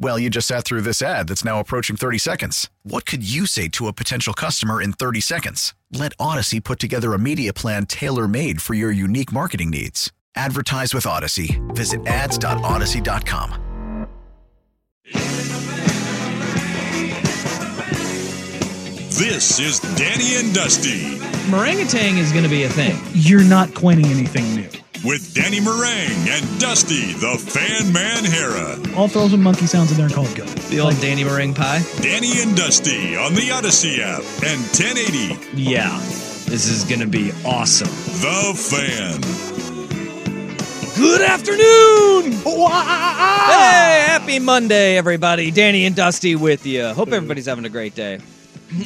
Well, you just sat through this ad that's now approaching 30 seconds. What could you say to a potential customer in 30 seconds? Let Odyssey put together a media plan tailor made for your unique marketing needs. Advertise with Odyssey. Visit ads.odyssey.com. This is Danny and Dusty Meringatang is going to be a thing. You're not coining anything new. With Danny Marang and Dusty the Fan Man Harrah. I'll throw some monkey sounds in there and call it good. The old Danny Meringue pie. Danny and Dusty on the Odyssey app and 1080 Yeah, this is going to be awesome. The Fan. Good afternoon. Oh, ah, ah, ah, hey, happy Monday, everybody. Danny and Dusty with you. Hope everybody's having a great day.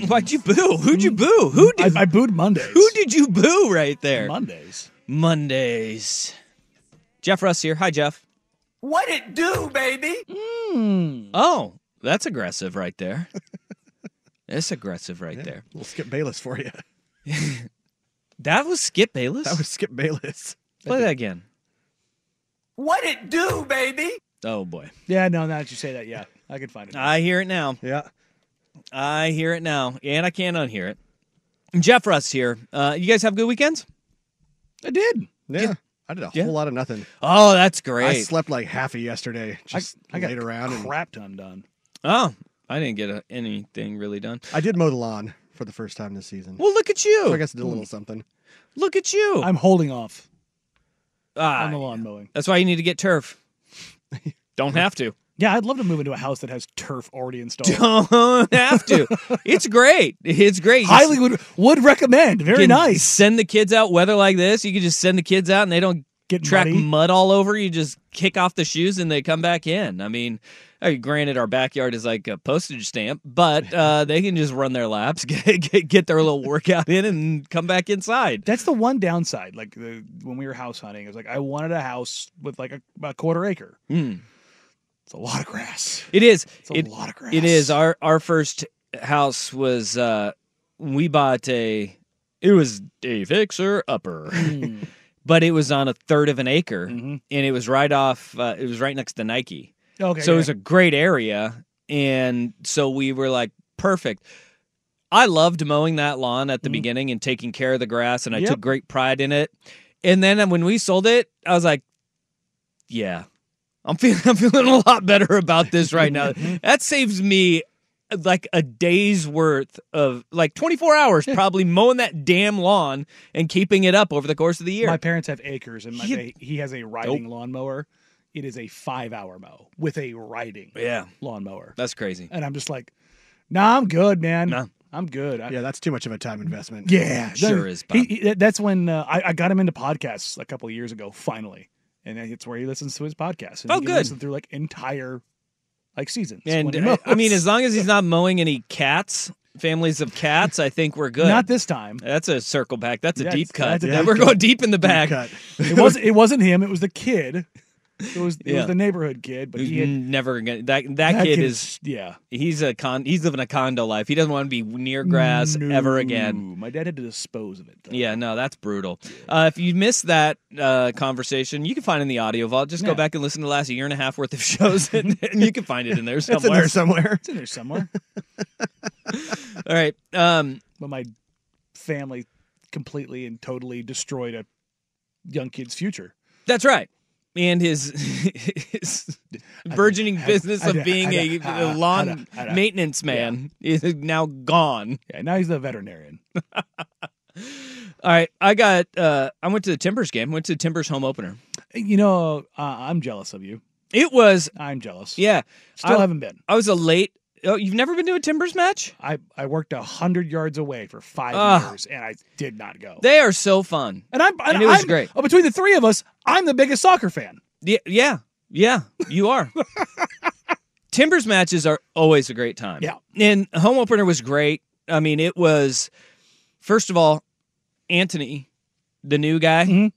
Why'd you boo? Who'd you boo? Who I, did? I booed Mondays. who did you boo right there? Mondays? Mondays. Jeff Russ here. Hi, Jeff. What it do, baby? Oh, that's aggressive right there. It's aggressive right there. We'll skip Bayless for you. That was Skip Bayless. That was Skip Bayless. Play that again. What it do, baby? Oh boy, Yeah, no, now that you say that, yeah, I can find it. I hear it now. Yeah. I hear it now, and I can't unhear it. Jeff Russ here. Uh, you guys have good weekends? I did. Yeah. I did a Yeah. whole lot of nothing. Oh, that's great. I slept like half of yesterday. Just I got laid around and crap ton done. oh, I didn't get a, anything really done. I did mow the lawn for the first time this season. Well, look at you. so I guess I did a little something. look at you. I'm holding off Ah, on the lawn mowing. That's why you need to get turf. Don't have to. Yeah, I'd love to move into a house that has turf already installed. Don't have to. It's great. It's great. You Highly would would recommend. Very can nice. Send the kids out. Weather like this, you can just send the kids out, and they don't Get track muddy. mud all over. You just kick off the shoes, and they come back in. I mean, granted, our backyard is like a postage stamp, but uh, they can just run their laps, get, get get their little workout in, and come back inside. That's the one downside. Like the, when we were house hunting, it was like I wanted a house with like a, a quarter acre. Mm. It's a lot of grass. It is. It's a It- lot of grass. It is. Our our first house was uh we bought a it was a fixer upper. Mm. but it was on a third of an acre Mhm. and it was right off uh, it was right next to Nike. Okay. so it was a great area and so we were like perfect. I loved mowing that lawn at the Mhm. beginning and taking care of the grass and I Yep. took great pride in it. And then when we sold it, I was like yeah. I'm feeling I'm feeling a lot better about this right now. that saves me like a day's worth of like 24 hours probably mowing that damn lawn and keeping it up over the course of the year. My parents have acres, and my, He- they, he has a riding lawnmower. It is a five-hour mow with a riding yeah, lawnmower, that's crazy. and I'm just like, Nah, I'm good, man. No. I'm good. I, Yeah, that's too much of a time investment. yeah, Sure that- is, Bob. He, he- that's when uh, I, I got him into podcasts a couple of years ago. Finally, and it's where he listens to his podcast. And Oh, good. Listen through like entire like seasons. And uh, I mean, as long as he's not mowing any cats, families of cats, I think we're good. not this time. That's a circle back. That's a Yeah, deep cut. that's a Yeah, deep we're cut. going deep in the back. Cut. It wasn't. It wasn't him. It was the kid. It was. It Yeah. was the neighborhood kid. But he had, Never gonna that that, kid is yeah. he's a con he's living a condo life. He doesn't want to be near grass ever again. My dad had to dispose of it. Though. Yeah, no, that's brutal. Uh, if you missed that uh, conversation, you can find it in the audio vault. Just go back and listen to the last year and a half worth of shows, and, and you can find it in there somewhere. in there somewhere. It's in there somewhere. All right. Um, but my family completely and totally destroyed a young kid's future. that's right. And his, his burgeoning business had- of being a, had- a had- lawn maintenance man is now gone. Yeah, now he's a veterinarian. All right, I got. Uh, I went to the Timbers game. Went to the Timbers home opener. You know, uh, I'm jealous of you. It was I'm jealous. yeah. Still I, haven't been. I was a late. Oh, you've never been to a Timbers match? I, I worked a hundred yards away for five Ugh. years, and I did not go. They are so fun. and I'm and it was I'm- great. oh, between the three of us, I'm the biggest soccer fan. Yeah, yeah, yeah. You are. Timbers matches are always a great time. Yeah. and home opener was great. I mean, it was first of all, Antony, the new guy. Mhm.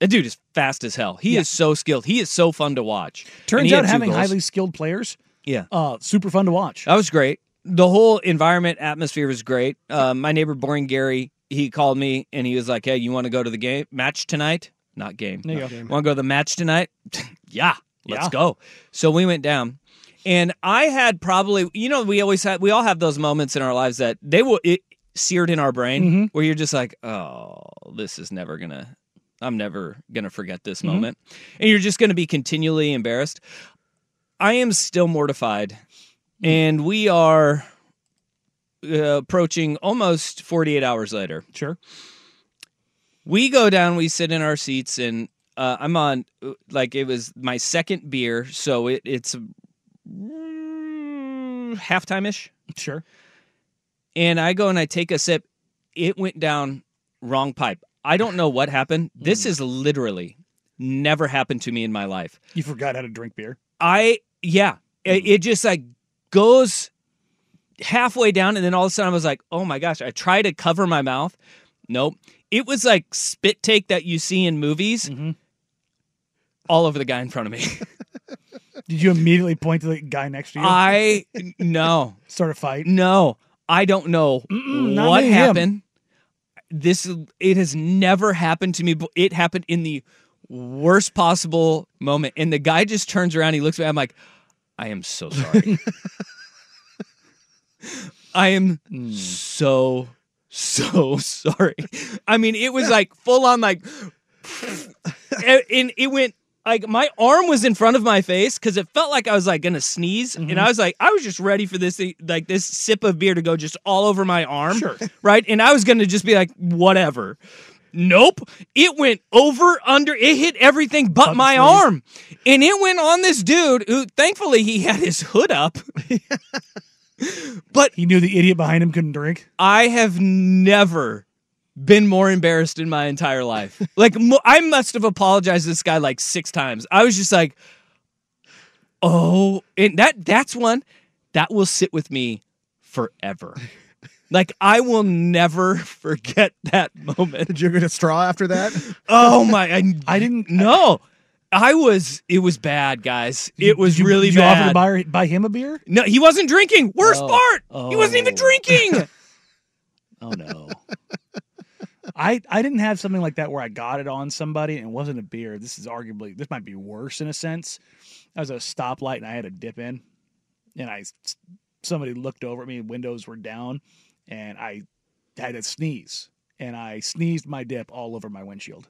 That dude is fast as hell. He Yeah. is so skilled. He is so fun to watch. Turns out having goals. highly skilled players, yeah, uh, super fun to watch. that was great. The whole environment atmosphere was great. Uh, my neighbor Boring Gary, he called me and he was like, "Hey, you want to go to the game match tonight? Not game. There you go. Want to go to the match tonight? yeah, let's Yeah. go. So we went down, and I had probably, you know, we always had, we all have those moments in our lives that they will it seared in our brain Mhm. where you're just like, oh, this is never gonna, I'm never gonna forget this Mhm. moment, and you're just gonna be continually embarrassed. I am still mortified, and we are uh, approaching almost 48 hours later Sure. we go down we sit in our seats and uh, i'm on like it was my second beer so it, it's mm, halftime-ish Sure. and i go and i take a sip it went down wrong pipe i don't know what happened this Hmm. is literally never happened to me in my life You forgot how to drink beer. i yeah it, it just like goes halfway down and then all of a sudden i was like oh my gosh i try to cover my mouth nope it was like spit take that you see in movies Mhm. all over the guy in front of me Did you immediately point to the guy next to you? i no Start a fight. no i don't know Mm-mm, what me, him. happened this it has never happened to me but it happened in the worst possible moment and the guy just turns around he looks at me i'm like i am so sorry I am hmm. so so sorry. I mean, it was like full on like, and it went like my arm was in front of my face because it felt like I was like gonna sneeze, and mm-hmm. I was like, I was just ready for this like this sip of beer to go just all over my arm, Sure. right? And I was gonna just be like, whatever. Nope. It went over, under, it hit everything but my sleeve. arm. And it went on this dude who thankfully he had his hood up. but He knew the idiot behind him couldn't drink. I have never been more embarrassed in my entire life. Like mo- I must have apologized to this guy like six times. I was just like, oh, and that that's one that will sit with me forever. Like I will never forget that moment. Did you get a straw after that? Oh my! I, I didn't. know. I was. It was bad, guys. It was you, really did you bad. offer to buy, buy him a beer? no, he wasn't drinking. Worst Oh. part, he wasn't even Oh. drinking. Oh no. I I didn't have something like that where I got it on somebody and it wasn't a beer. This is arguably this might be worse in a sense. I was at a stoplight and I had a dip in, and I somebody looked over at me. Windows were down, and I had a sneeze, and I sneezed my dip all over my windshield.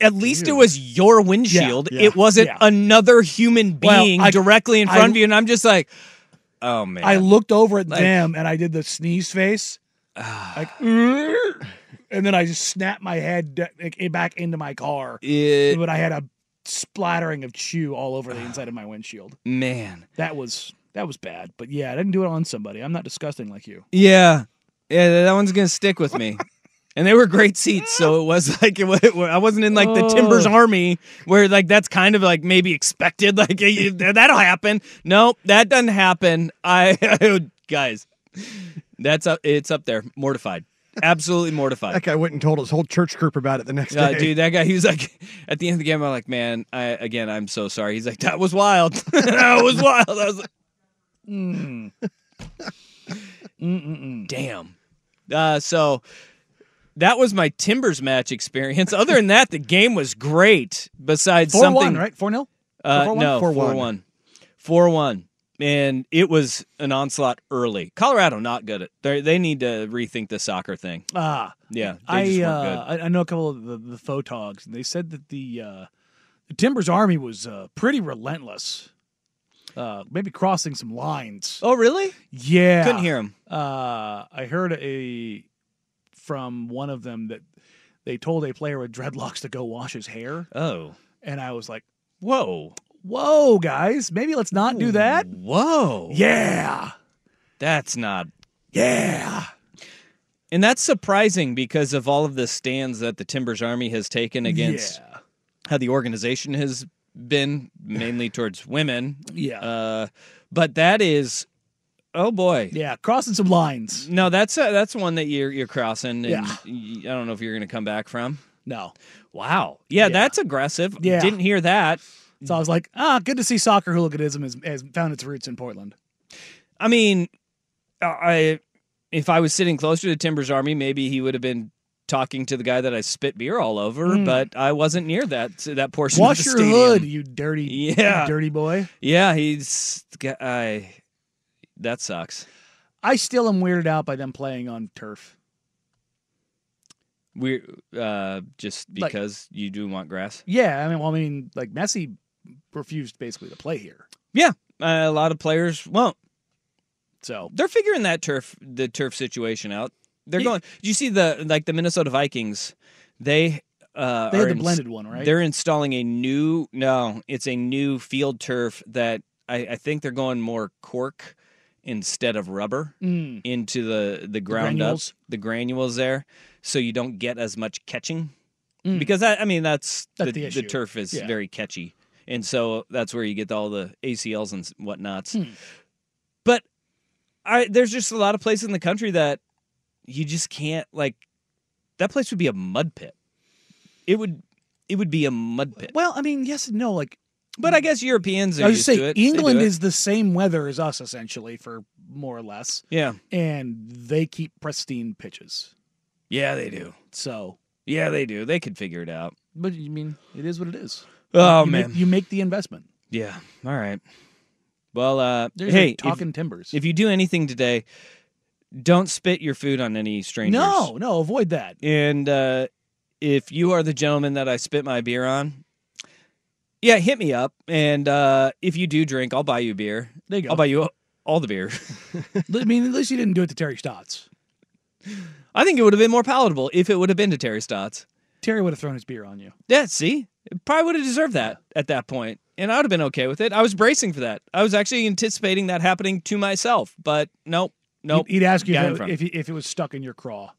At least it was your windshield. yeah, it wasn't yeah. another human Well, being I- directly in I- front of you. And I'm just like, oh man. I looked over at Like- them and I did the sneeze face, like, and then I just snapped my head back into my car. It- but I had a splattering of chew all over the inside of my windshield. man. That was that was bad. But yeah, I didn't do it on somebody. I'm not disgusting like you. Yeah. Yeah, that one's gonna stick with me. And they were great seats, so it was like it, wa- I wasn't in like the Timbers Oh. Army where like that's kind of like maybe expected, like that'll happen. No, that doesn't happen. I guys, that's up. It's up there. Mortified, absolutely mortified. That guy went and told his whole church group about it the next Uh, day. dude, that guy, he was like, at the end of the game, I'm like, man, I again, I'm so sorry. He's like, that was wild. that was wild. I was like, Mm. Damn. Uh, so that was my Timbers match experience. Other than that, the game was great. Besides Four something, one, right? Four nil. Uh, no, four 4-1. one, four one, and it was an onslaught early. Colorado not good at. They they need to rethink the soccer thing. Ah, Yeah, they I, just uh, I I know a couple of the, the photogs, and they said that the uh, the Timbers Army was uh, pretty relentless. Uh, maybe crossing some lines. Oh, really? Yeah, Couldn't hear him. Uh, I heard a from one of them that they told a player with dreadlocks to go wash his hair, Oh, and I was like, whoa. Whoa, guys. Maybe let's not do that. Whoa. Yeah. That's not. Yeah. And that's surprising because of all of the stands that the Timbers Army has taken against Yeah. how the organization has been, mainly towards women. Yeah. Uh, but that is, oh boy. Yeah. Crossing some lines. No, that's uh that's one that you're you're crossing. And Yeah. I don't know if you're going to come back from. No. Wow. Yeah, that's aggressive. Yeah. Didn't hear that. So I was like, ah, good to see soccer hooliganism has, has found its roots in Portland. I mean, I if I was sitting closer to Timbers Army, maybe he would have been talking to the guy that I spit beer all over, Mm. but I wasn't near that that portion Wash of the your stadium. hood, you dirty, Yeah. you dirty boy. Yeah, he's I that sucks. I still am weirded out by them playing on turf. We uh just Like- because you do want grass. Yeah, I mean, well, I mean, like Messi refused basically to play here. Yeah, uh, a lot of players won't. So They're figuring that turf the turf situation out. They're going. You see the like the Minnesota Vikings? They uh, They had the ins- blended one, right? They're installing a new no, it's a new field turf that I, I think they're going more cork instead of rubber Mm. into the the ground granules? up the granules there, so you don't get as much catching. Mm. Because I, I mean that's, That's the, the issue. turf is Yeah. very catchy, and so that's where you get all the ACLs and whatnots. Hmm. But I there's just a lot of places in the country that you just can't like. That place would be a mud pit. It would it would be a mud pit. Well, I mean, yes and no. Like, But I guess Europeans are I was used just to say, it. England is the same weather as us, essentially, for more or less. Yeah. And they keep pristine pitches. Yeah, they do. So, Yeah, they do. They could figure it out. but you mean, it is what it is. Oh you man. Make, you make the investment. yeah. All right. Well, uh, There's hey, talking timbers. if, if you do anything today, don't spit your food on any strangers. no, no, avoid that. And uh, if you are the gentleman that I spit my beer on, yeah, hit me up. And uh, if you do drink, I'll buy you beer. There you go. I'll buy you all the beer. I mean, at least you didn't do it to Terry Stotts. I think it would have been more palatable if it would have been to Terry Stotts. Terry would have thrown his beer on you. Yeah, see, probably would have deserved that at that point, and I would have been okay with it. I was bracing for that. I was actually anticipating that happening to myself, but nope, nope. He'd, he'd ask you if, if, if it was stuck in your craw.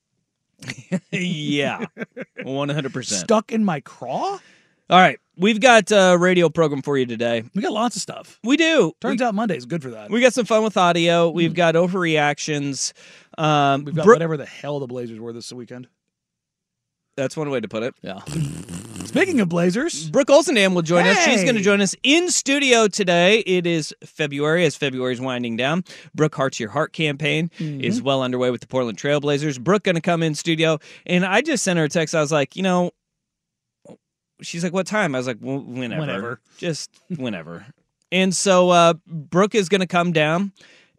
yeah, one hundred percent. Stuck in my craw? All right, we've got a radio program for you today. We got lots of stuff. We do. Turns out Monday's good for that. We got some fun with audio. We've got overreactions. Um, We've got Brooke- whatever the hell the Blazers were this weekend. That's one way to put it. Yeah. Speaking of Blazers, Brooke Olzendam will join us. She's going to join us in studio today. It is February, as February's winding down. Brooke Hearts Your Heart campaign is well underway with the Portland Trailblazers. Brooke going to come in studio, and I just sent her a text. I was like, you know, she's like, what time? I was like, well, whenever, Whenever. just whenever. and so uh, Brooke is going to come down,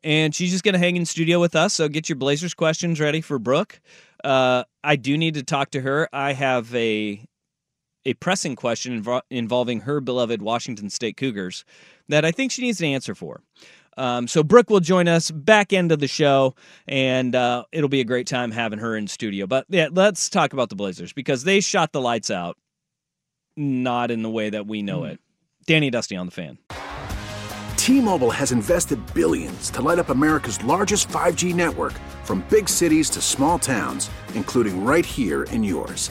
and she's just going to hang in studio with us. So get your Blazers questions ready for Brooke. Uh, I do need to talk to her. I have a a pressing question invo- involving her beloved Washington State Cougars that I think she needs an answer for. Um, so Brooke will join us back end of the show, and uh, it'll be a great time having her in studio. But yeah, let's talk about the Blazers because they shot the lights out, not in the way that we know it. Danny Dusty on the fan. T-Mobile has invested billions to light up America's largest 5G network from big cities to small towns, including right here in yours.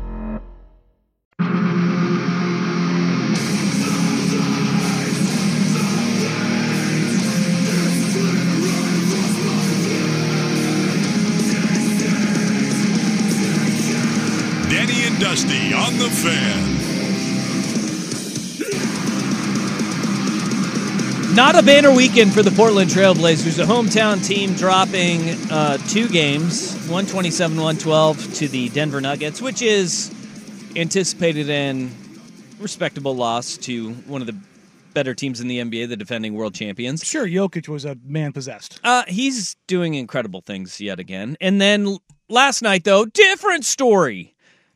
Danny on the Fan. Not a banner weekend for the Portland Trailblazers. A hometown team dropping uh, two games, 127 112 to the Denver Nuggets, which is anticipated and respectable loss to one of the better teams in the NBA, the defending world champions. Sure, Jokic was a man possessed. Uh, he's doing incredible things yet again. And then last night, though, different story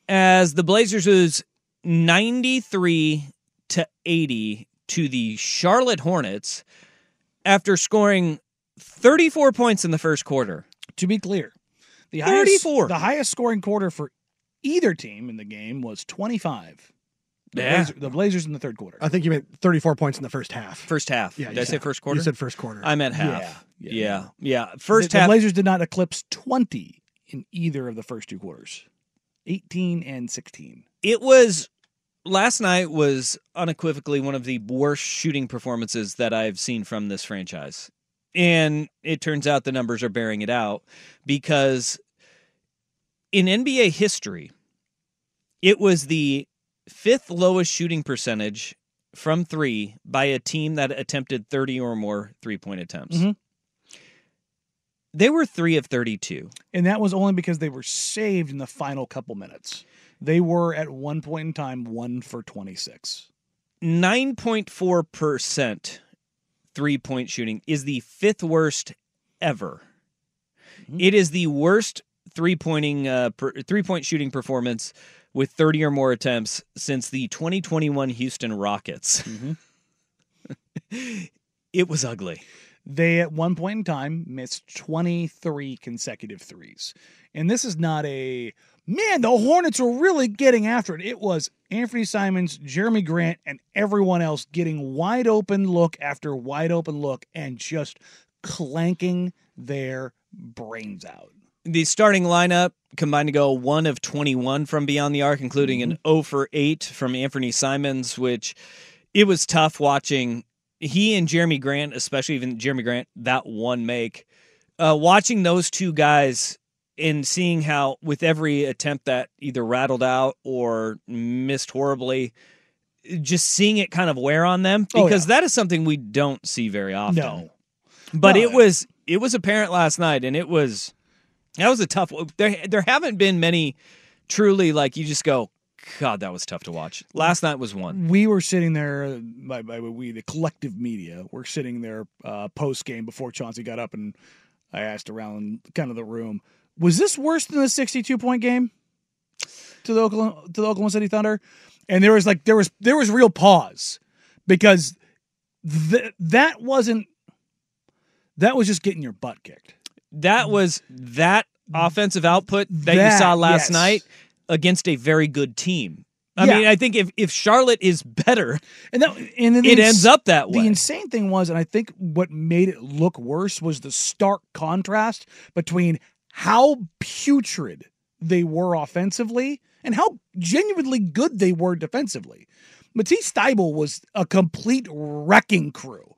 as the Blazers was 93 to 80 to the Charlotte Hornets after scoring 34 points in the first quarter. To be clear, the highest, 34. the highest scoring quarter for either team in the game was 25. The, Yeah. Blazer- the Blazers in the third quarter. I think you meant 34 points in the first half. First half. Yeah, Did I said- say first quarter? You said first quarter. I meant half. Yeah, Yeah. Yeah. First the, half. the Blazers did not eclipse 20 in either of the first two quarters. 18 and 16. it was last night was unequivocally one of the worst shooting performances that I've seen from this franchise. And it turns out the numbers are bearing it out because in NBA history, it was the fifth lowest shooting percentage from three by a team that attempted 30 or more three point attempts. Mhm. They were three of 32. And that was only because they were saved in the final couple minutes. They were at one point in time one for 26. 9.4% three point shooting is the fifth worst ever. It is the worst three pointing uh, per, three point shooting performance with 30 or more attempts since the 2021 Houston Rockets. it was ugly. They, at one point in time, missed 23 consecutive threes. And this is not a, man, the Hornets are really getting after it. It was Anfernee Simons, Jerami Grant, and everyone else getting wide open look after wide open look and just clanking their brains out. The starting lineup combined to go one of 21 from beyond the arc, including an 0 for 8 from Anfernee Simons, which it was tough watching he and Jerami Grant, especially even Jerami Grant, that one make. Uh, watching those two guys and seeing how, with every attempt that either rattled out or missed horribly, just seeing it kind of wear on them Oh, because yeah. that is something we don't see very often. No. But No. it was it was apparent last night, and it was that was a tough. There there haven't been many truly like you just go, God, that was tough to watch. Last night was one. We were sitting there, by, by we, the collective media, we're sitting there uh, post game before Chauncey got up, and I asked around kind of the room, was this worse than the 62 point game to the Oklahoma, to the Oklahoma City Thunder? And there was like there was there was real pause because th- that wasn't that was just getting your butt kicked. That was that offensive output that, you saw last yes. night against a very good team. I Yeah. mean, I think if if Charlotte is better, And that and then it ins- ends up that way. The insane thing was, and I think what made it look worse was the stark contrast between how putrid they were offensively and how genuinely good they were defensively. Matisse Thybulle was a complete wrecking crew.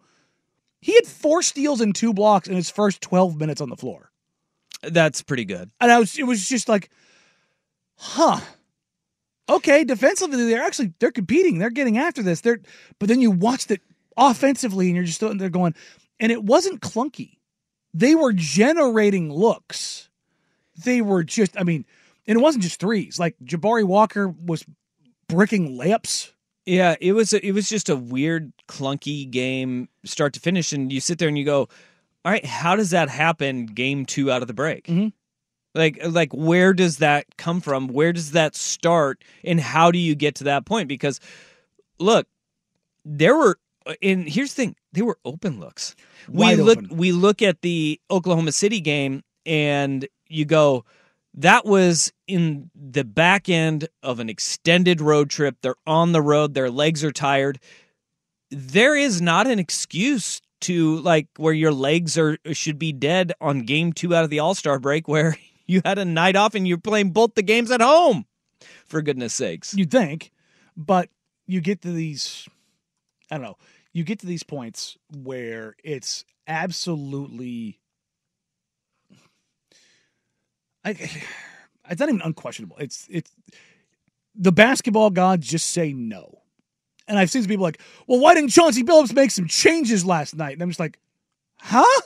He had four steals and two blocks in his first 12 minutes on the floor. That's pretty good. And I was it was just like, huh. Okay, defensively they're actually they're competing. They're getting after this. They're but then you watched it offensively and you're just they're going and it wasn't clunky. They were generating looks. They were just I mean, and it wasn't just threes. Like Jabari Walker was bricking layups. Yeah, it was a, it was just a weird, clunky game, start to finish, and you sit there and you go, "All right, how does that happen?" Game two out of the break, Mhm. Like like where does that come from? Where does that start, and how do you get to that point? Because look, there were, and here's the thing: they were open looks. Wide we look open. we look at the Oklahoma City game, and you go, that was in the back end of an extended road trip. They're on the road, their legs are tired. There is not an excuse to like where your legs are should be dead on game 2 out of the All-Star break where you had a night off and you're playing both the games at home. For goodness sakes. You'd think, but you get to these, I don't know, you get to these points where it's absolutely, I, it's not even unquestionable. It's it's the basketball gods just say no. And I've seen some people like, well, why didn't Chauncey Billups make some changes last night? And I'm just like, huh?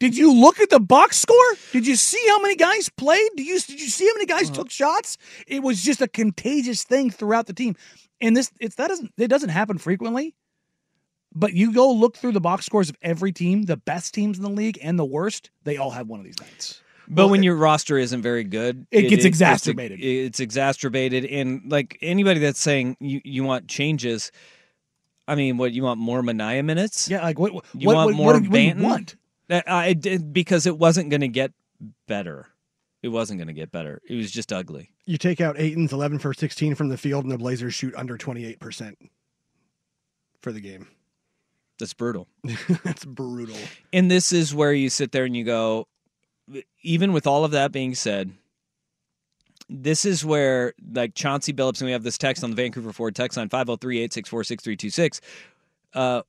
Did you look at the box score? Did you see how many guys played? Did you did you see how many guys took shots? It was just a contagious thing throughout the team. And this it's that doesn't it doesn't happen frequently. But you go look through the box scores of every team, the best teams in the league and the worst, they all have one of these nights. But when your roster isn't very good, It gets it's- exacerbated. It's, exacerbated, and like anybody that's saying you, you want changes, I mean, what you want more Mania minutes? Yeah, like what you want what- more what what Banton? want? That- uh, I did because it wasn't going to get better. It wasn't going to get better. It was just ugly. You take out Ayton's 11 for 16 from the field, and the Blazers shoot under 28% for the game. That's brutal. That's brutal. And this is where you sit there and you go, even with all of that being said, this is where like Chauncey Billups, and we have this text on the Vancouver Ford text line 503 864 6326. Uh,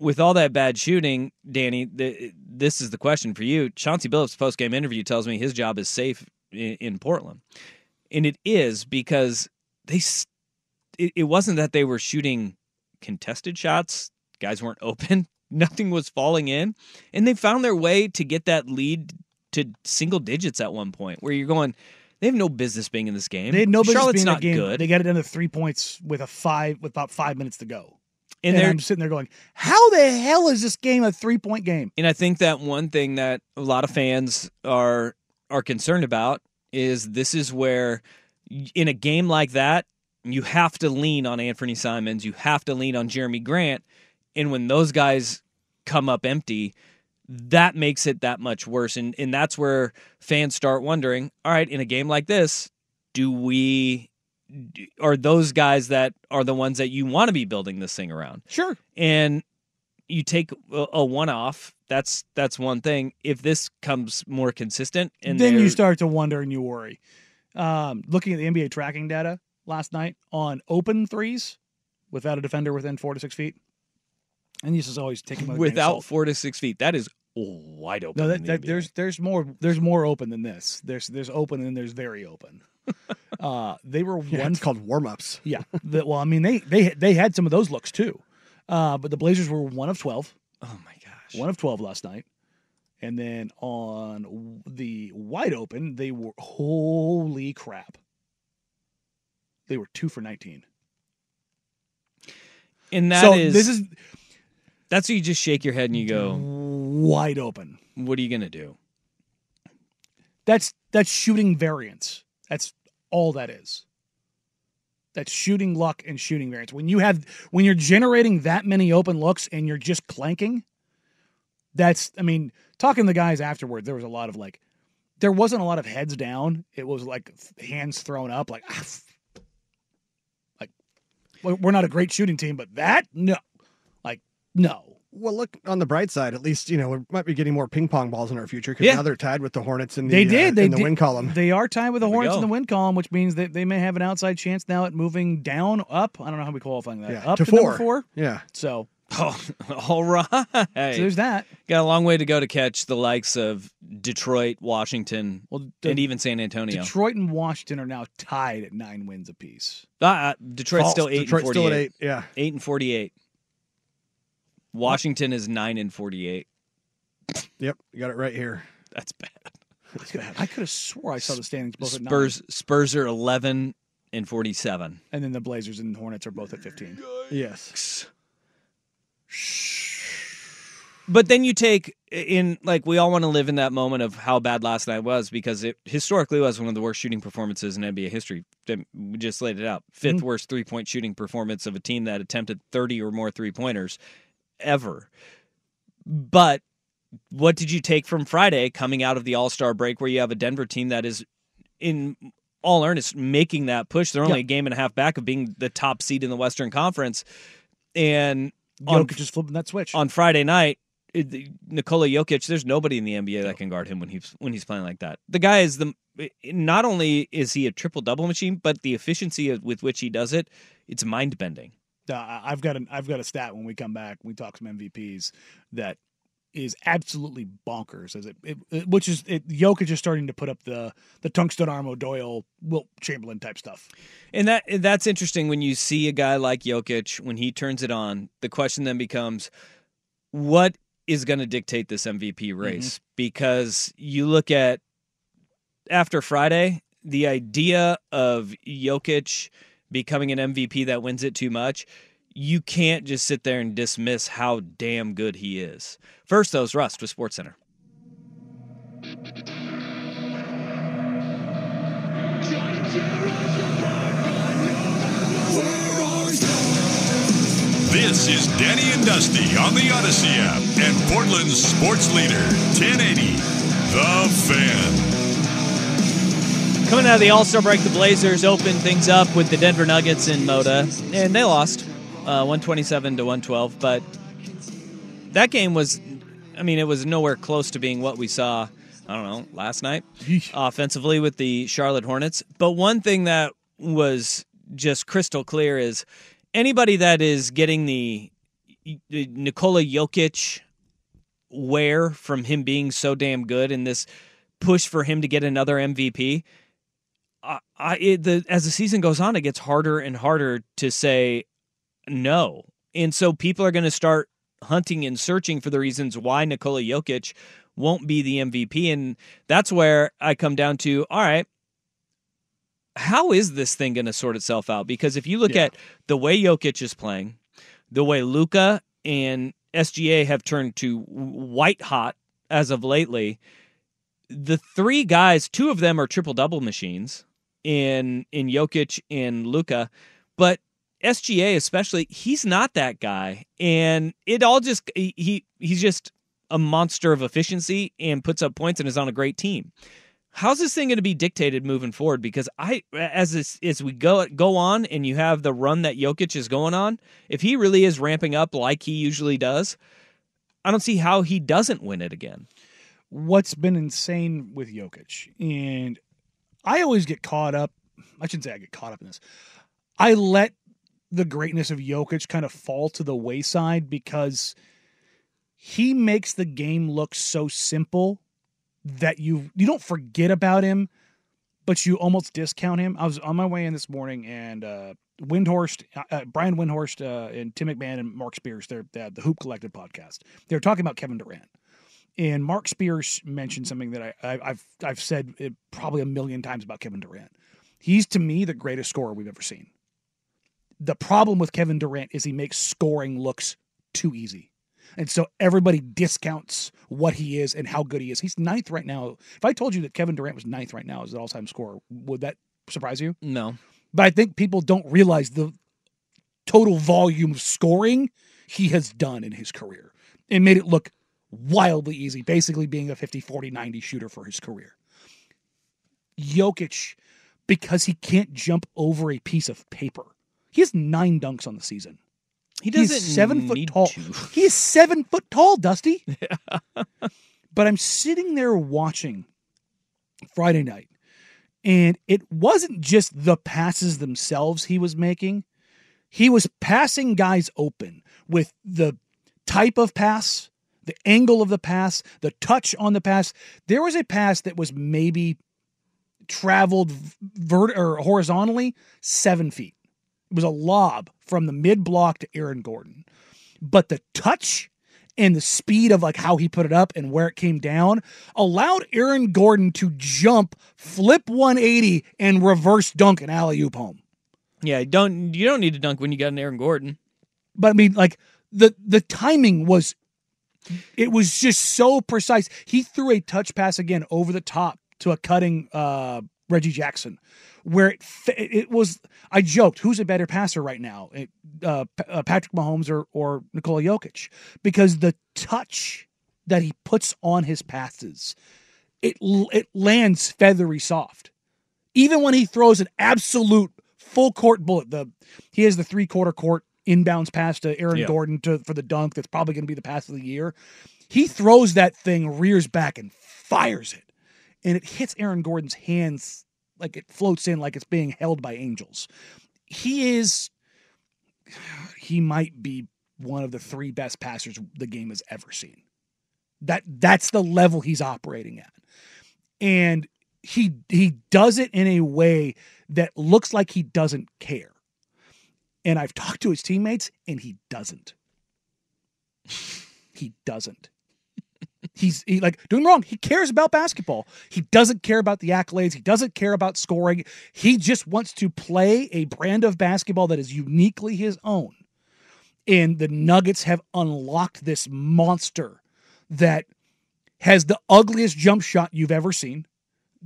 With all that bad shooting, Danny, the, this is the question for you. Chauncey Billups' post game interview tells me his job is safe in, in Portland. And it is because they, it, it wasn't that they were shooting contested shots, guys weren't open, nothing was falling in. And they found their way to get that lead to single digits at one point where you're going, they have no business being in this game. They had no business Charlotte's being in not that game. good. They got it down to three points with a five with about five minutes to go. And And, I'm sitting there going, "How the hell is this game a three point game?" And I think that one thing that a lot of fans are are concerned about is this is where in a game like that you have to lean on Anfernee Simons, you have to lean on Jerami Grant, and when those guys come up empty, that makes it that much worse and and that's where fans start wondering, all right, in a game like this, do we are those guys that are the ones that you want to be building this thing around? Sure. and you take a, a one off. That's that's one thing. If this comes more consistent, and then you start to wonder and you worry. Um, looking at the NBA tracking data last night on open threes without a defender within four to six feet, and this is always taking without four to six feet, that is wide open. No, that, the that, there's there's more there's more open than this. There's there's open and there's very open. uh, they were Yeah, one it's called warm ups. Yeah. The, well, I mean, they they they had some of those looks too, uh, but the Blazers were one of twelve. Oh my gosh, one of twelve last night, and then on the wide open, they were holy crap. They were two for nineteen. and that so is this is that's where you just shake your head and you go, wide open. "What are you gonna do?" That's that's shooting variance. That's all that is. That's shooting luck and shooting variance. When you have when you're generating that many open looks and you're just clanking, that's I mean, talking to the guys afterward, there was a lot of like there wasn't a lot of heads down. It was like hands thrown up like ah, like we're we're not a great shooting team, but that no. Like no. Well, look on the bright side. At least you know we might be getting more ping pong balls in our future because Yeah. now they're tied with the Hornets in the They uh, did. They in the did. win column. They are tied with the There Hornets in the win column, which means that they may have an outside chance now at moving down, up. I don't know how we qualifying that. Yeah, up to to, number four. four. Yeah. So Oh, all right. So there's that. Got a long way to go to catch the likes of Detroit, Washington, the- and even San Antonio. Detroit and Washington are now tied at nine wins apiece. Uh, uh, Detroit's False. still eight Detroit's and still at eight, yeah. eight and forty-eight. Washington is nine and forty-eight. Yep, you got it right here. That's bad. I could have swore I saw the standings both at nine. Spurs Spurs are eleven and forty-seven. and then the Blazers and Hornets are both at fifteen. Yes. But then you take in like we all want to live in that moment of how bad last night was because it historically was one of the worst shooting performances in NBA history. We just laid it out. 5th Mhm. worst three point shooting performance of a team that attempted 30 or more three pointers ever. But what did you take from Friday coming out of the All Star break where you have a Denver team that is in all earnest making that push? They're only Yeah. a game and a half back of being the top seed in the Western Conference. And on Jokic just flipping that switch. on Friday night, Nikola Jokic, there's nobody in the NBA that can guard him when he's when he's playing like that. The guy is the not only is he a triple double machine, but the efficiency with which he does it, it's mind bending. Uh, I've got an I've got a stat when we come back. We talk some MVPs that is absolutely bonkers. As it, it, it which is it, Jokic is starting to put up the the tungsten arm O'Doyle, Wilt Chamberlain type stuff. And that that's interesting when you see a guy like Jokic when he turns it on. The question then becomes, what is going to dictate this MVP race? Mm-hmm. Because you look at after Friday, the idea of Jokic becoming an MVP that wins it too much you can't just sit there and dismiss how damn good he is. First, though, is Rust with SportsCenter. This is Danny and Dusty on the Odyssey app and Portland's sports leader, 1080, The Fan. Coming out of the All Star break, the Blazers opened things up with the Denver Nuggets in Moda, and they lost uh, 127 to 112. But that game was, I mean, it was nowhere close to being what we saw. I don't know last night offensively with the Charlotte Hornets. But one thing that was just crystal clear is anybody that is getting the, the Nikola Jokic wear from him being so damn good in this push for him to get another MVP. I, I it, the as the season goes on, it gets harder and harder to say no. And so people are going to start hunting and searching for the reasons why Nikola Jokic won't be the MVP. And that's where I come down to all right, how is this thing going to sort itself out? Because if you look yeah. at the way Jokic is playing, the way Luka and SGA have turned to white hot as of lately, the three guys, two of them are triple double machines in in Jokic in Luka, but SGA especially, he's not that guy, and it all just he he's just a monster of efficiency and puts up points and is on a great team. How's this thing going to be dictated moving forward? Because I, as this, as we go go on, and you have the run that Jokic is going on, if he really is ramping up like he usually does, I don't see how he doesn't win it again. What's been insane with Jokic, and I always get caught up. I shouldn't say I get caught up in this. I let the greatness of Jokic kind of fall to the wayside because he makes the game look so simple that you you don't forget about him, but you almost discount him. I was on my way in this morning and uh, Windhorst, uh, uh Brian Windhorst, uh, and Tim McMahon and Mark Spears, they're, the Hoop Collective podcast. They were talking about Kevin Durant. And Mark Spears mentioned something that I, I, have I've said probably a million times about Kevin Durant. He's to me the greatest scorer we've ever seen the problem with Kevin Durant is he makes scoring looks too easy. And so everybody discounts what he is and how good he is. He's ninth right now. If I told you that Kevin Durant was ninth right now as an all time scorer, would that surprise you? No. But I think people don't realize the total volume of scoring he has done in his career and made it look wildly easy, basically being a 50, 40, 90 shooter for his career. Jokic, because he can't jump over a piece of paper he has nine dunks on the season. He doesn't He's seven foot tall. To. He is seven foot tall, Dusty. Yeah. but I'm sitting there watching Friday night, and it wasn't just the passes themselves he was making. He was passing guys open with the type of pass, the angle of the pass, the touch on the pass. There was a pass that was maybe traveled vert or horizontally seven feet. It was a lob from the mid block to Aaron Gordon. But the touch and the speed of like how he put it up and where it came down allowed Aaron Gordon to jump, flip 180, and reverse dunk an alley oop home. Yeah, don't you don't need to dunk when you got an Aaron Gordon. But I mean, like the the timing was it was just so precise. He threw a touch pass again over the top to a cutting uh, Reggie Jackson where it, it was. I joked, who's a better passer right now, uh, uh, Patrick Mahomes or or Nikola Jokic, because the touch that he puts on his passes, it it lands feathery soft. Even when he throws an absolute full court bullet, the he has the three quarter court inbounds pass to Aaron yeah. Gordon to for the dunk. That's probably going to be the pass of the year. He throws that thing, rears back, and fires it, and it hits Aaron Gordon's hands like it floats in like it's being held by angels. He is he might be one of the three best passers the game has ever seen. That that's the level he's operating at. And he he does it in a way that looks like he doesn't care. And I've talked to his teammates and he doesn't. He doesn't. He's he, like doing wrong. He cares about basketball. He doesn't care about the accolades. He doesn't care about scoring. He just wants to play a brand of basketball that is uniquely his own. And the Nuggets have unlocked this monster that has the ugliest jump shot you've ever seen.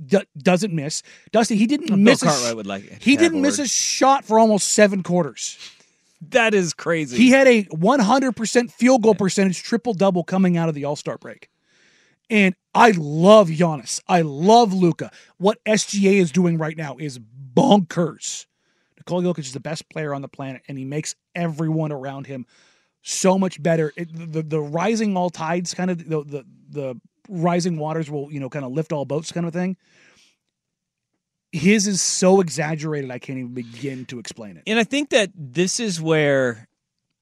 D- doesn't miss. Dusty, he didn't Bill miss. a Cartwright sh- would like He didn't miss word. a shot for almost seven quarters. That is crazy. He had a 100% field goal percentage triple double coming out of the All Star break. And I love Giannis. I love Luka. What SGA is doing right now is bonkers. Nikola Jokic is the best player on the planet, and he makes everyone around him so much better. It, the the rising all tides kind of the, the the rising waters will you know kind of lift all boats kind of thing. His is so exaggerated, I can't even begin to explain it. And I think that this is where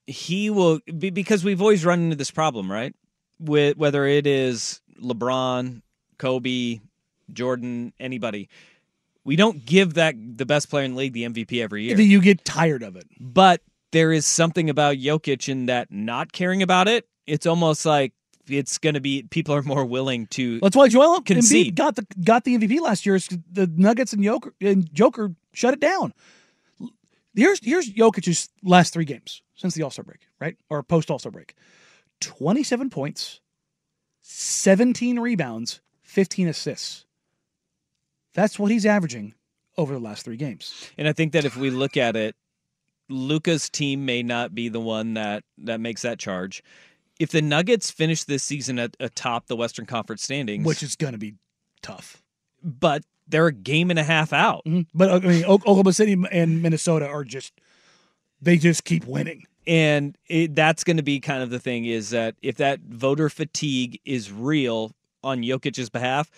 he will be because we've always run into this problem, right? With whether it is LeBron, Kobe, Jordan, anybody. We don't give that the best player in the league the MVP every year. You get tired of it. But there is something about Jokic in that not caring about it. It's almost like it's going to be people are more willing to. That's why Joel Embiid Concede. got the got the MVP last year. The Nuggets and Joker and Joker shut it down. Here's here's Jokic's last three games since the All Star break, right or post All Star break. Twenty seven points, seventeen rebounds, fifteen assists. That's what he's averaging over the last three games. And I think that if we look at it, Luka's team may not be the one that that makes that charge. If the Nuggets finish this season at atop the Western Conference standings, which is going to be tough. but they're a game and a half out. Mhm. But I mean, Oklahoma City and Minnesota are just they just keep winning. And it, that's going to be kind of the thing is that if that voter fatigue is real on Jokic's behalf,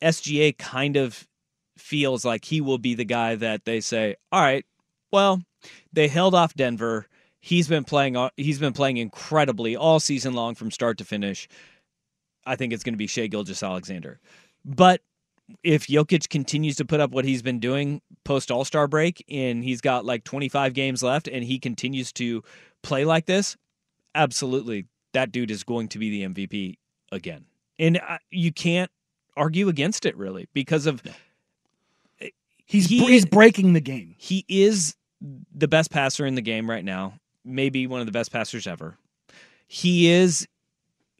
SGA kind of feels like he will be the guy that they say, "All right, well, they held off Denver. He's been playing he's been playing incredibly all season long from start to finish. I think it's going to be Shai Gilgeous-Alexander. But if Jokic continues to put up what he's been doing post All Star break and he's got like 25 games left and he continues to play like this, absolutely, that dude is going to be the MVP again. And uh, you can't argue against it really because of He's He- he's breaking the game. he is the best passer in the game right now, maybe one of the best passers ever. He is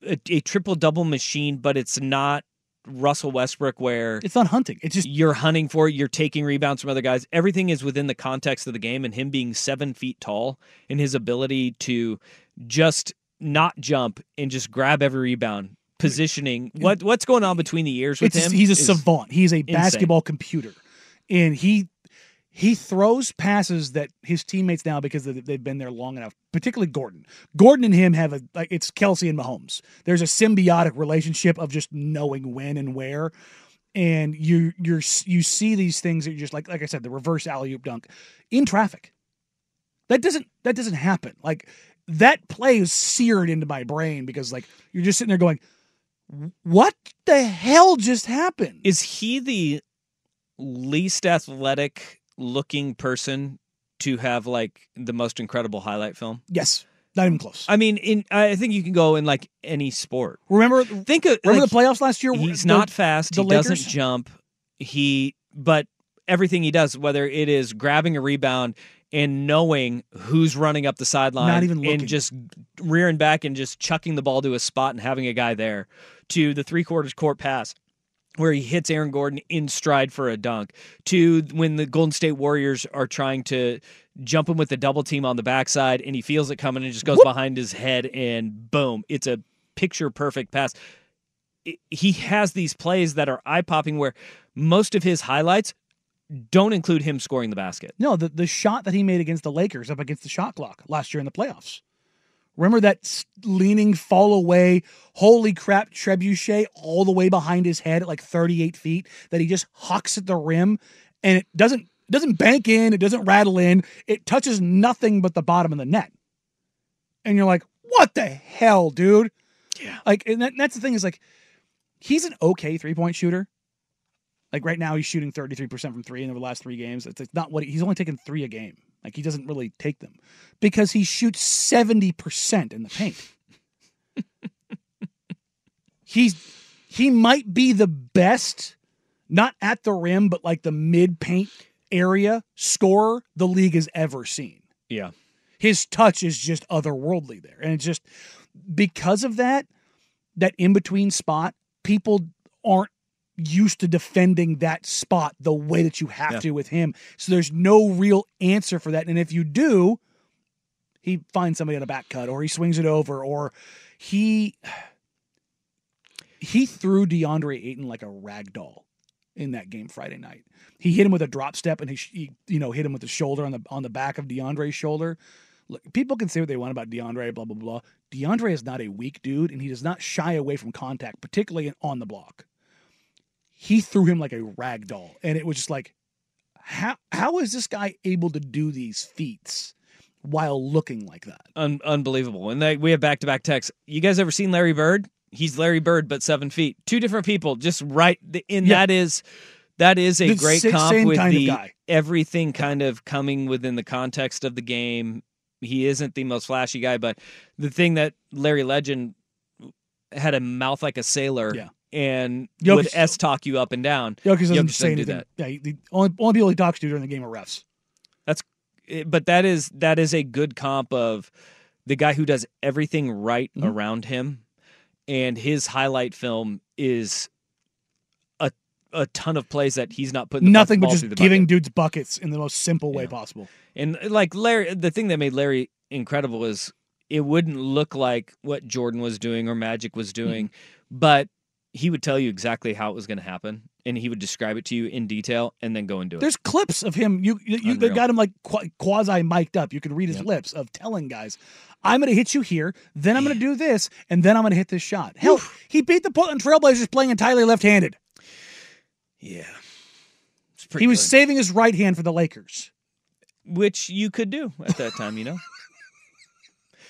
a, a triple double machine, but it's not Russell Westbrook where It's not hunting. It's just you're hunting for it, you're taking rebounds from other guys. Everything is within the context of the game and him being seven feet tall and his ability to just not jump and just grab every rebound. Positioning what what's going on between the ears with it's him? he's a savant. He's a insane. basketball computer, and he he throws passes that his teammates now because they- they've been there long enough. Particularly Gordon. Gordon and him have a like it's Kelce and Mahomes. There's a symbiotic relationship of just knowing when and where. And you you're you see these things that you're just like like I said the reverse alley oop dunk in traffic. That doesn't that doesn't happen. Like that play is seared into my brain because like you're just sitting there going, what the hell just happened? Is he the least athletic looking person to have like the most incredible highlight film? Yes, not even close. I mean, in I think you can go in like any sport. Remember, Think of remember like, the playoffs last year? He's The- not fast. he Lakers? doesn't jump. He but everything he does, whether it is grabbing a rebound and knowing who's running up the sideline, Not even looking. and just rearing back and just chucking the ball to a spot and having a guy there, to the three quarters court pass where he hits Aaron Gordon in stride for a dunk, to when the Golden State Warriors are trying to jump him with the double team on the backside and he feels it coming and just goes behind his head and boom, it's a picture perfect pass. He has these plays that are eye popping where most of his highlights don't include him scoring the basket. No, the, the shot that he made against the Lakers up against the shot clock last year in the playoffs. Remember that leaning fall away, holy crap, trebuchet all the way behind his head at like 38 feet that he just hucks at the rim and it doesn't it doesn't bank in, it doesn't rattle in, it touches nothing but the bottom of the net. And you're like, what the hell, dude? Yeah. Like, and that, that's the thing is like, he's an okay three point shooter. Like right now, he's shooting 33% from three in the last three games. It's, it's not what he, he's only taken three a game. Like, he doesn't really take them because he shoots 70% in the paint. he's, he might be the best, not at the rim, but like the mid paint area scorer the league has ever seen. Yeah. His touch is just otherworldly there. And it's just because of that, that in between spot, people aren't used to defending that spot the way that you have Yeah. to with him. So there's no real answer for that. And if you do, he finds somebody on a back cut or he swings it over or he he threw DeAndre Ayton like a rag doll in that game Friday night. He hit him with a drop step and he, he you know hit him with the shoulder on the on the back of DeAndre's shoulder. Look, people can say what they want about DeAndre, blah blah blah. DeAndre is not a weak dude, and he does not shy away from contact, particularly on the block. He threw him like a rag doll, and it was just like, how how is this guy able to do these feats while looking like that? Un- unbelievable. And they, we have back to back texts. You guys ever seen Larry Bird? He's Larry Bird, but seven feet. Two different people, just right. And Yeah. that is that is a The great comp same with the everything kind of coming within the context of the game. He isn't the most flashy guy, but the thing that Larry Legend had a mouth like a sailor. Yeah. And Jokic- would S talk you up and down. Jokic doesn't Jokic say do anything. that. Yeah, the only only people he talks to during the game are refs. That's but that is that is a good comp of the guy who does everything right Mm-hmm. around him and his highlight film is a a ton of plays that he's not putting Nothing but just giving bucket. dudes buckets in the most simple way possible. And like Larry the thing that made Larry incredible is it wouldn't look like what Jordan was doing or Magic was doing, Mm-hmm. but he would tell you exactly how it was going to happen and he would describe it to you in detail and then go and do it. There's clips of him. You you, they got him like quasi mic'd up. You can read his Yep. lips of telling guys, "I'm going to hit you here, then I'm going to do this, and then I'm going to hit this shot." Hell, he beat the Portland Trailblazers playing entirely left-handed. yeah. He was good. saving his right hand for the Lakers. which you could do at that time, you know.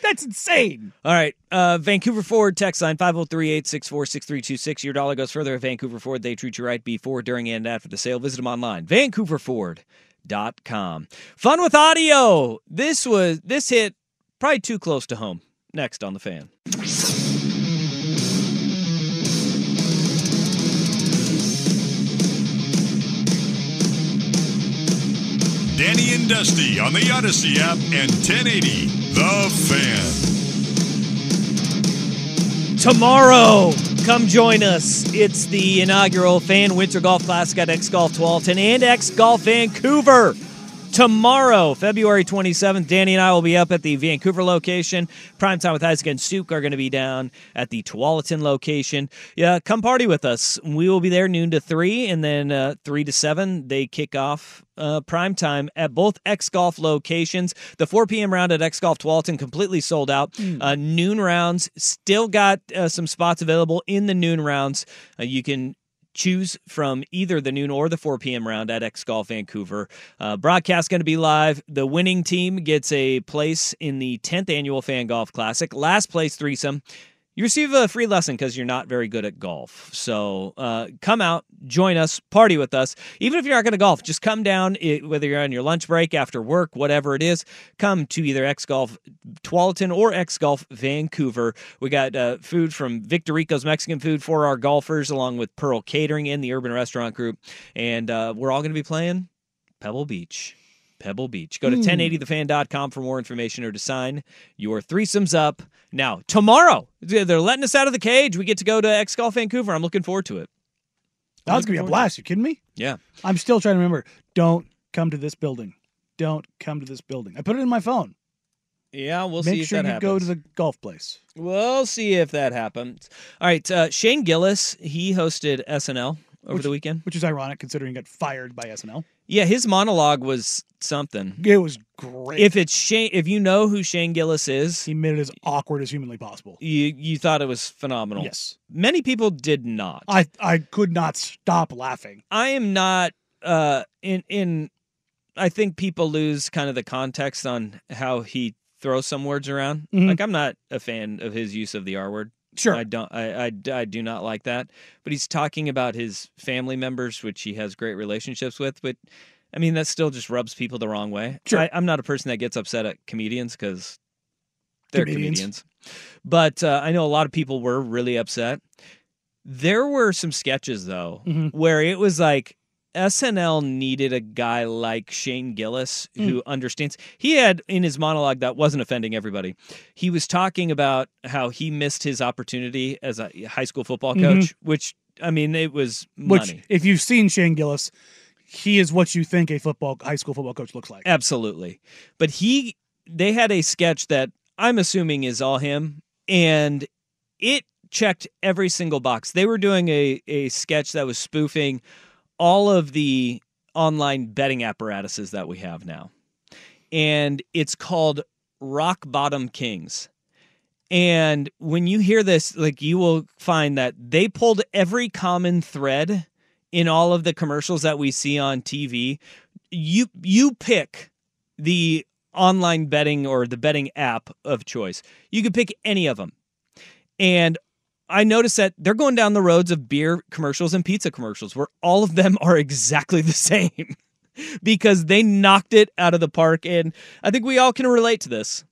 That's insane. All right. Uh, Vancouver Ford text line 503 864 6326. Your dollar goes further at Vancouver Ford. They treat you right before, during, and after the sale. Visit them online. VancouverFord.com. Fun with audio. This was this hit probably too close to home. Next on the fan. Danny and Dusty on the Audacy app and 1080 The Fan. Tomorrow, come join us. It's the inaugural Fan Winter Golf Classic at X Golf Tualatin and X Golf Vancouver. Tomorrow, February 27th, Danny and I will be up at the Vancouver location. Primetime with Isaac and Suk are going to be down at the Tualatin location. Yeah, come party with us. We will be there noon to 3, and then uh, 3 to 7, they kick off uh, prime time at both X Golf locations. The 4 p.m. round at X Golf Tualatin completely sold out. Uh, noon rounds still got uh, some spots available in the noon rounds. Uh, you can choose from either the noon or the 4 p.m. round at X Golf Vancouver. Uh, broadcast going to be live. The winning team gets a place in the 10th annual Fan Golf Classic. Last place threesome. You receive a free lesson because you're not very good at golf. So uh, come out, join us, party with us. Even if you're not going to golf, just come down, whether you're on your lunch break, after work, whatever it is, come to either X Golf Tualatin or X Golf Vancouver. We got uh, food from Victor Rico's Mexican food for our golfers, along with Pearl Catering and the Urban Restaurant Group. And uh, we're all going to be playing Pebble Beach. Pebble Beach. Go to Hmm. 1080thefan.com for more information or to sign your threesomes up. Now, tomorrow, they're letting us out of the cage. We get to go to X Golf Vancouver. I'm looking forward to it. That was gonna be a to blast. You kidding me? Yeah. I'm still trying to remember. Don't come to this building. Don't come to this building. I put it in my phone. Yeah, we'll Make see if sure you happens. go to the golf place. We'll see if that happens. All right, uh, Shane Gillis, he hosted SNL over Which- the weekend. Which is ironic considering he got fired by SNL. Yeah, his monologue was something. It was great. If it's Shane, if you know who Shane Gillis is, he made it as awkward as humanly possible. you you thought it was phenomenal. Yes. Many people did not. I I could not stop laughing. I am not uh in in I think people lose kind of the context on how he throws some words around. Mhm. Like I'm not a fan of his use of the R word. Sure. I don't. I, I, I do not like that. But he's talking about his family members, which he has great relationships with. But I mean, that still just rubs people the wrong way. Sure. I, I'm not a person that gets upset at comedians because they're Comedians. comedians. But uh, I know a lot of people were really upset. There were some sketches though Mhm. where it was like SNL needed a guy like Shane Gillis who mm. understands. He had in his monologue that wasn't offending everybody. He was talking about how he missed his opportunity as a high school football mm-hmm. coach, which I mean, it was Which, money. if you've seen Shane Gillis, he is what you think a football high school football coach looks like. Absolutely. But he they had a sketch that I'm assuming is all him and it checked every single box. They were doing a a sketch that was spoofing all of the online betting apparatuses that we have now. And it's called Rock Bottom Kings. And when you hear this, like you will find that they pulled every common thread in all of the commercials that we see on TV. You you pick the online betting or the betting app of choice. You could pick any of them. And I noticed that they're going down the roads of beer commercials and pizza commercials where all of them are exactly the same because they knocked it out of the park. And I think we all can relate to this.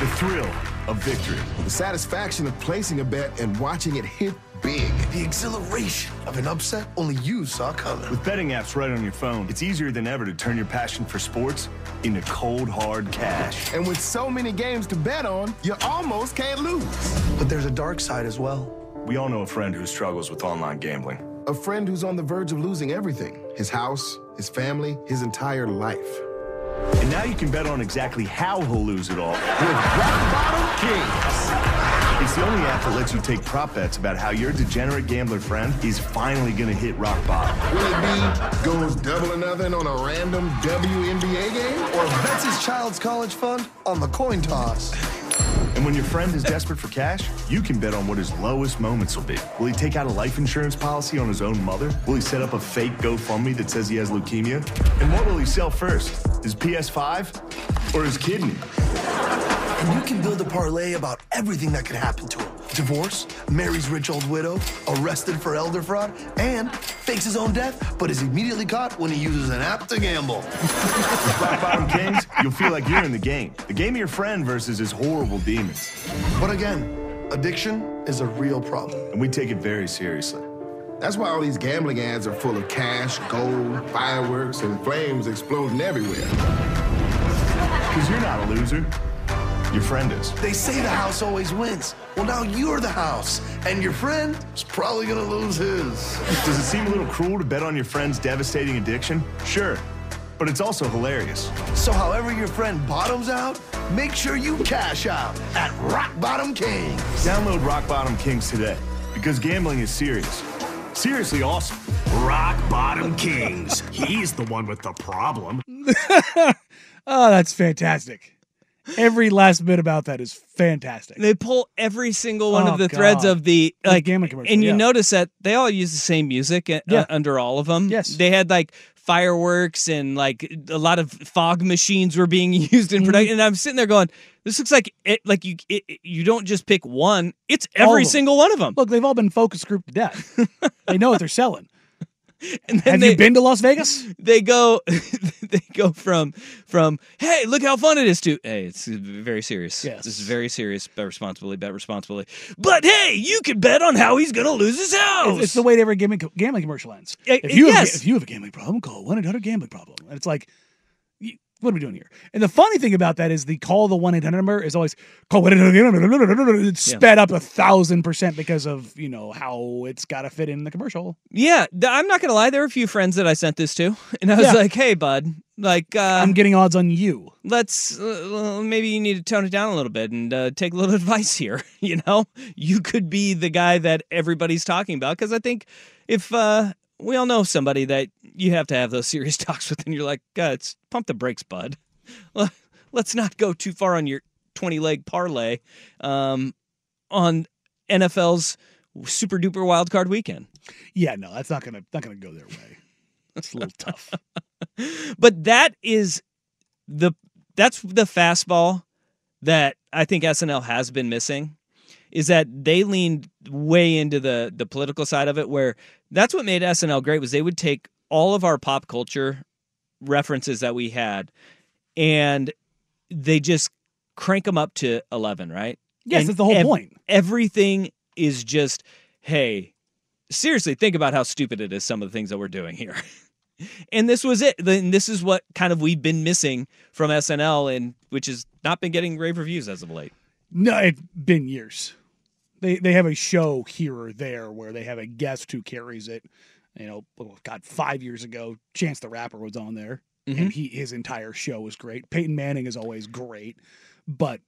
The thrill of victory. The satisfaction of placing a bet and watching it hit big. The exhilaration of an upset only you saw coming. With betting apps right on your phone, it's easier than ever to turn your passion for sports into cold, hard cash. And with so many games to bet on, you almost can't lose. But there's a dark side as well. We all know a friend who struggles with online gambling. A friend who's on the verge of losing everything his house, his family, his entire life. And now you can bet on exactly how he'll lose it all. With Rock Bottom Kings. It's the only app that lets you take prop bets about how your degenerate gambler friend is finally going to hit rock bottom. Will it be goes double or nothing on a random WNBA game? Or bets his child's college fund on the coin toss. And when your friend is desperate for cash, you can bet on what his lowest moments will be. Will he take out a life insurance policy on his own mother? Will he set up a fake GoFundMe that says he has leukemia? And what will he sell first? His PS5 or his kidney? And you can build a parlay about everything that could happen to him. Divorce, marries rich old widow, arrested for elder fraud, and fakes his own death, but is immediately caught when he uses an app to gamble. With Rock Bottom Kings, you'll feel like you're in the game. The game of your friend versus his horrible demons. But again, addiction is a real problem. And we take it very seriously. That's why all these gambling ads are full of cash, gold, fireworks, and flames exploding everywhere. Because you're not a loser. Your friend is. They say the house always wins. Well, now you're the house, and your friend is probably gonna lose his. Does it seem a little cruel to bet on your friend's devastating addiction? Sure. But it's also hilarious. So, however your friend bottoms out, make sure you cash out at Rock Bottom Kings. Download Rock Bottom Kings today because gambling is serious. Seriously awesome. Rock Bottom Kings. He's the one with the problem. Oh, that's fantastic. Every last bit about that is fantastic. They pull every single one Oh, of the threads of the The like gambling commercial, and you yeah. notice that they all use the same music uh, Yeah. under all of them. Yes. they had like fireworks and like a lot of fog machines were being used Mm-hmm. in production. And I'm sitting there going, "This looks like it. Like you, it, you don't just pick one; it's every single one of them." Look, they've all been focus grouped to death. they know what they're selling. And then Have they, you been to Las Vegas? They go, they go from from hey, look how fun it is to hey, it's very serious. Yes. this is very serious. Bet responsibly. Bet responsibly. But hey, you can bet on how he's going to lose his house. It's, it's the way every gambling, gambling commercial ends. Eh, If you, have, yes. a- if you have a gambling problem, call 1 800 gambling problem. And it's like, what are we doing here? And the funny thing about that is the call the 1 800 number is always call 1 800 It's Yeah. sped up a thousand percent because of, you know, how it's got to fit in the commercial. Yeah, I'm not gonna lie. There were a few friends that I sent this to, and I was Yeah. like, "Hey, bud, like, uh, I'm getting odds on you. let's uh, maybe you need to tone it down a little bit and uh, take a little advice here. You know, you could be the guy that everybody's talking about because I think if uh, we all know somebody that you have to have those serious talks with, and you're like, "God, it's pump the brakes, bud. Let's not go too far on your 20 leg parlay um, on NFL's super duper wild card weekend." Yeah, no, that's not gonna not gonna go their way. That's a little tough. but that is the that's the fastball that I think SNL has been missing. Is that they leaned way into the the political side of it where that's what made SNL great was they would take all of our pop culture references that we had and they just crank them up to 11, right? Yes, And that's the whole ev- point. Everything is just hey, seriously think about how stupid it is some of the things that we're doing here. and this was it. Then this is what kind of we've been missing from SNL and which has not been getting rave reviews as of late. No, it's been years. They they have a show here or there where they have a guest who carries it. You know, oh, God, five years ago, Chance the Rapper was on there, Mhm. and he his entire show was great. Peyton Manning is always great, but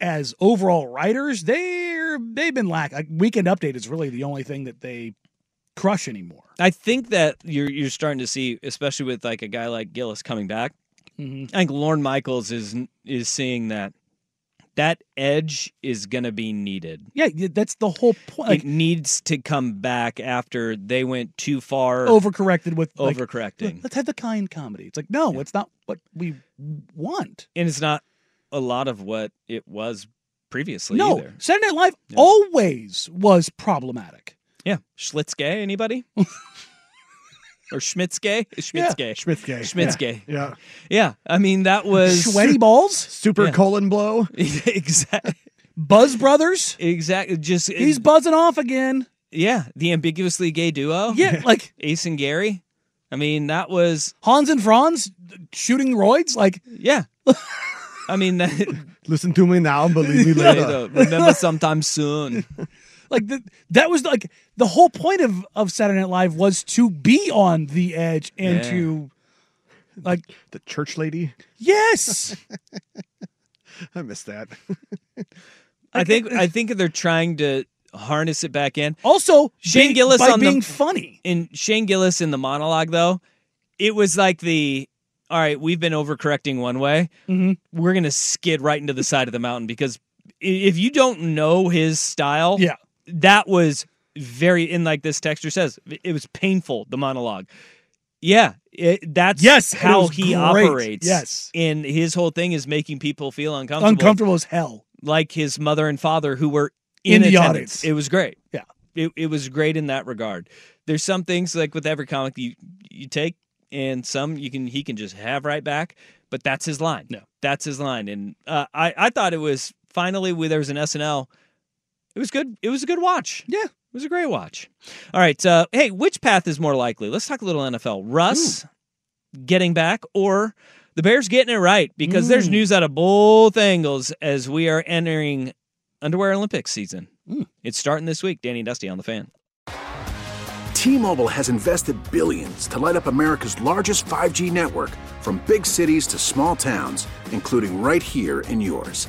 as overall writers, they're they've been lack. Like Weekend Update is really the only thing that they crush anymore. I think that you're you're starting to see, especially with like a guy like Gillis coming back. Mhm. I think Lorne Michaels is is seeing that that edge is going to be needed. Yeah, yeah, that's the whole point. Like, it needs to come back after they went too far overcorrected with like, overcorrecting. Let's have the kind comedy. It's like no, it's not what we want. and it's not a lot of what it was previously no, either. Saturday Night Live always was problematic. Yeah, Schlitz gay. Anybody? or Schmitts gay? Schmitts gay. Schmitts gay. Schmitts Yeah. gay. Yeah. Yeah. I mean, that was Sweaty balls, Super Yeah. colon blow. exactly. Buzz Brothers. Exactly. Just He's buzzing off again. yeah, the ambiguously gay duo. Yeah, like Ace and Gary. I mean, that was Hans and Franz shooting roids. Like yeah. I mean, that, Listen to me now, and believe me later. remember sometime soon. Like the, that was like the whole point of of Saturday Night Live was to be on the edge and Yeah. to like The church lady. yes. I missed that. I think I think they're trying to harness it back in. Also, Shane be- Gillis by on being the funny. in Shane Gillis in the monologue though, it was like the all right, we've been overcorrecting one way. Mhm. We're gonna skid right into the side of the mountain because if you don't know his style, Yeah. That was very in like this texture says it was painful the monologue. Yeah, it, that's Yes, how he great. operates. Yes. and his whole thing is making people feel uncomfortable, Uncomfortable as hell. like his mother and father who were in, In the attendance. audience. It was great. Yeah. It, it was great in that regard. There's some things like with every comic you you take and some you can he can just have right back, but that's his line. No. That's his line. And uh, I I thought it was finally where there was an SNL. It was good. It was a good watch. Yeah. It was a great watch. All right. Uh, hey, which path is more likely? Let's talk a little NFL. Russ getting back or the Bears getting it right because there's Mm. news out of both angles as we are entering underwear Olympics season. Mm. It's starting this week. Danny and Dusty on the fan. T-Mobile has invested billions to light up America's largest 5G network from big cities to small towns, including right here in yours.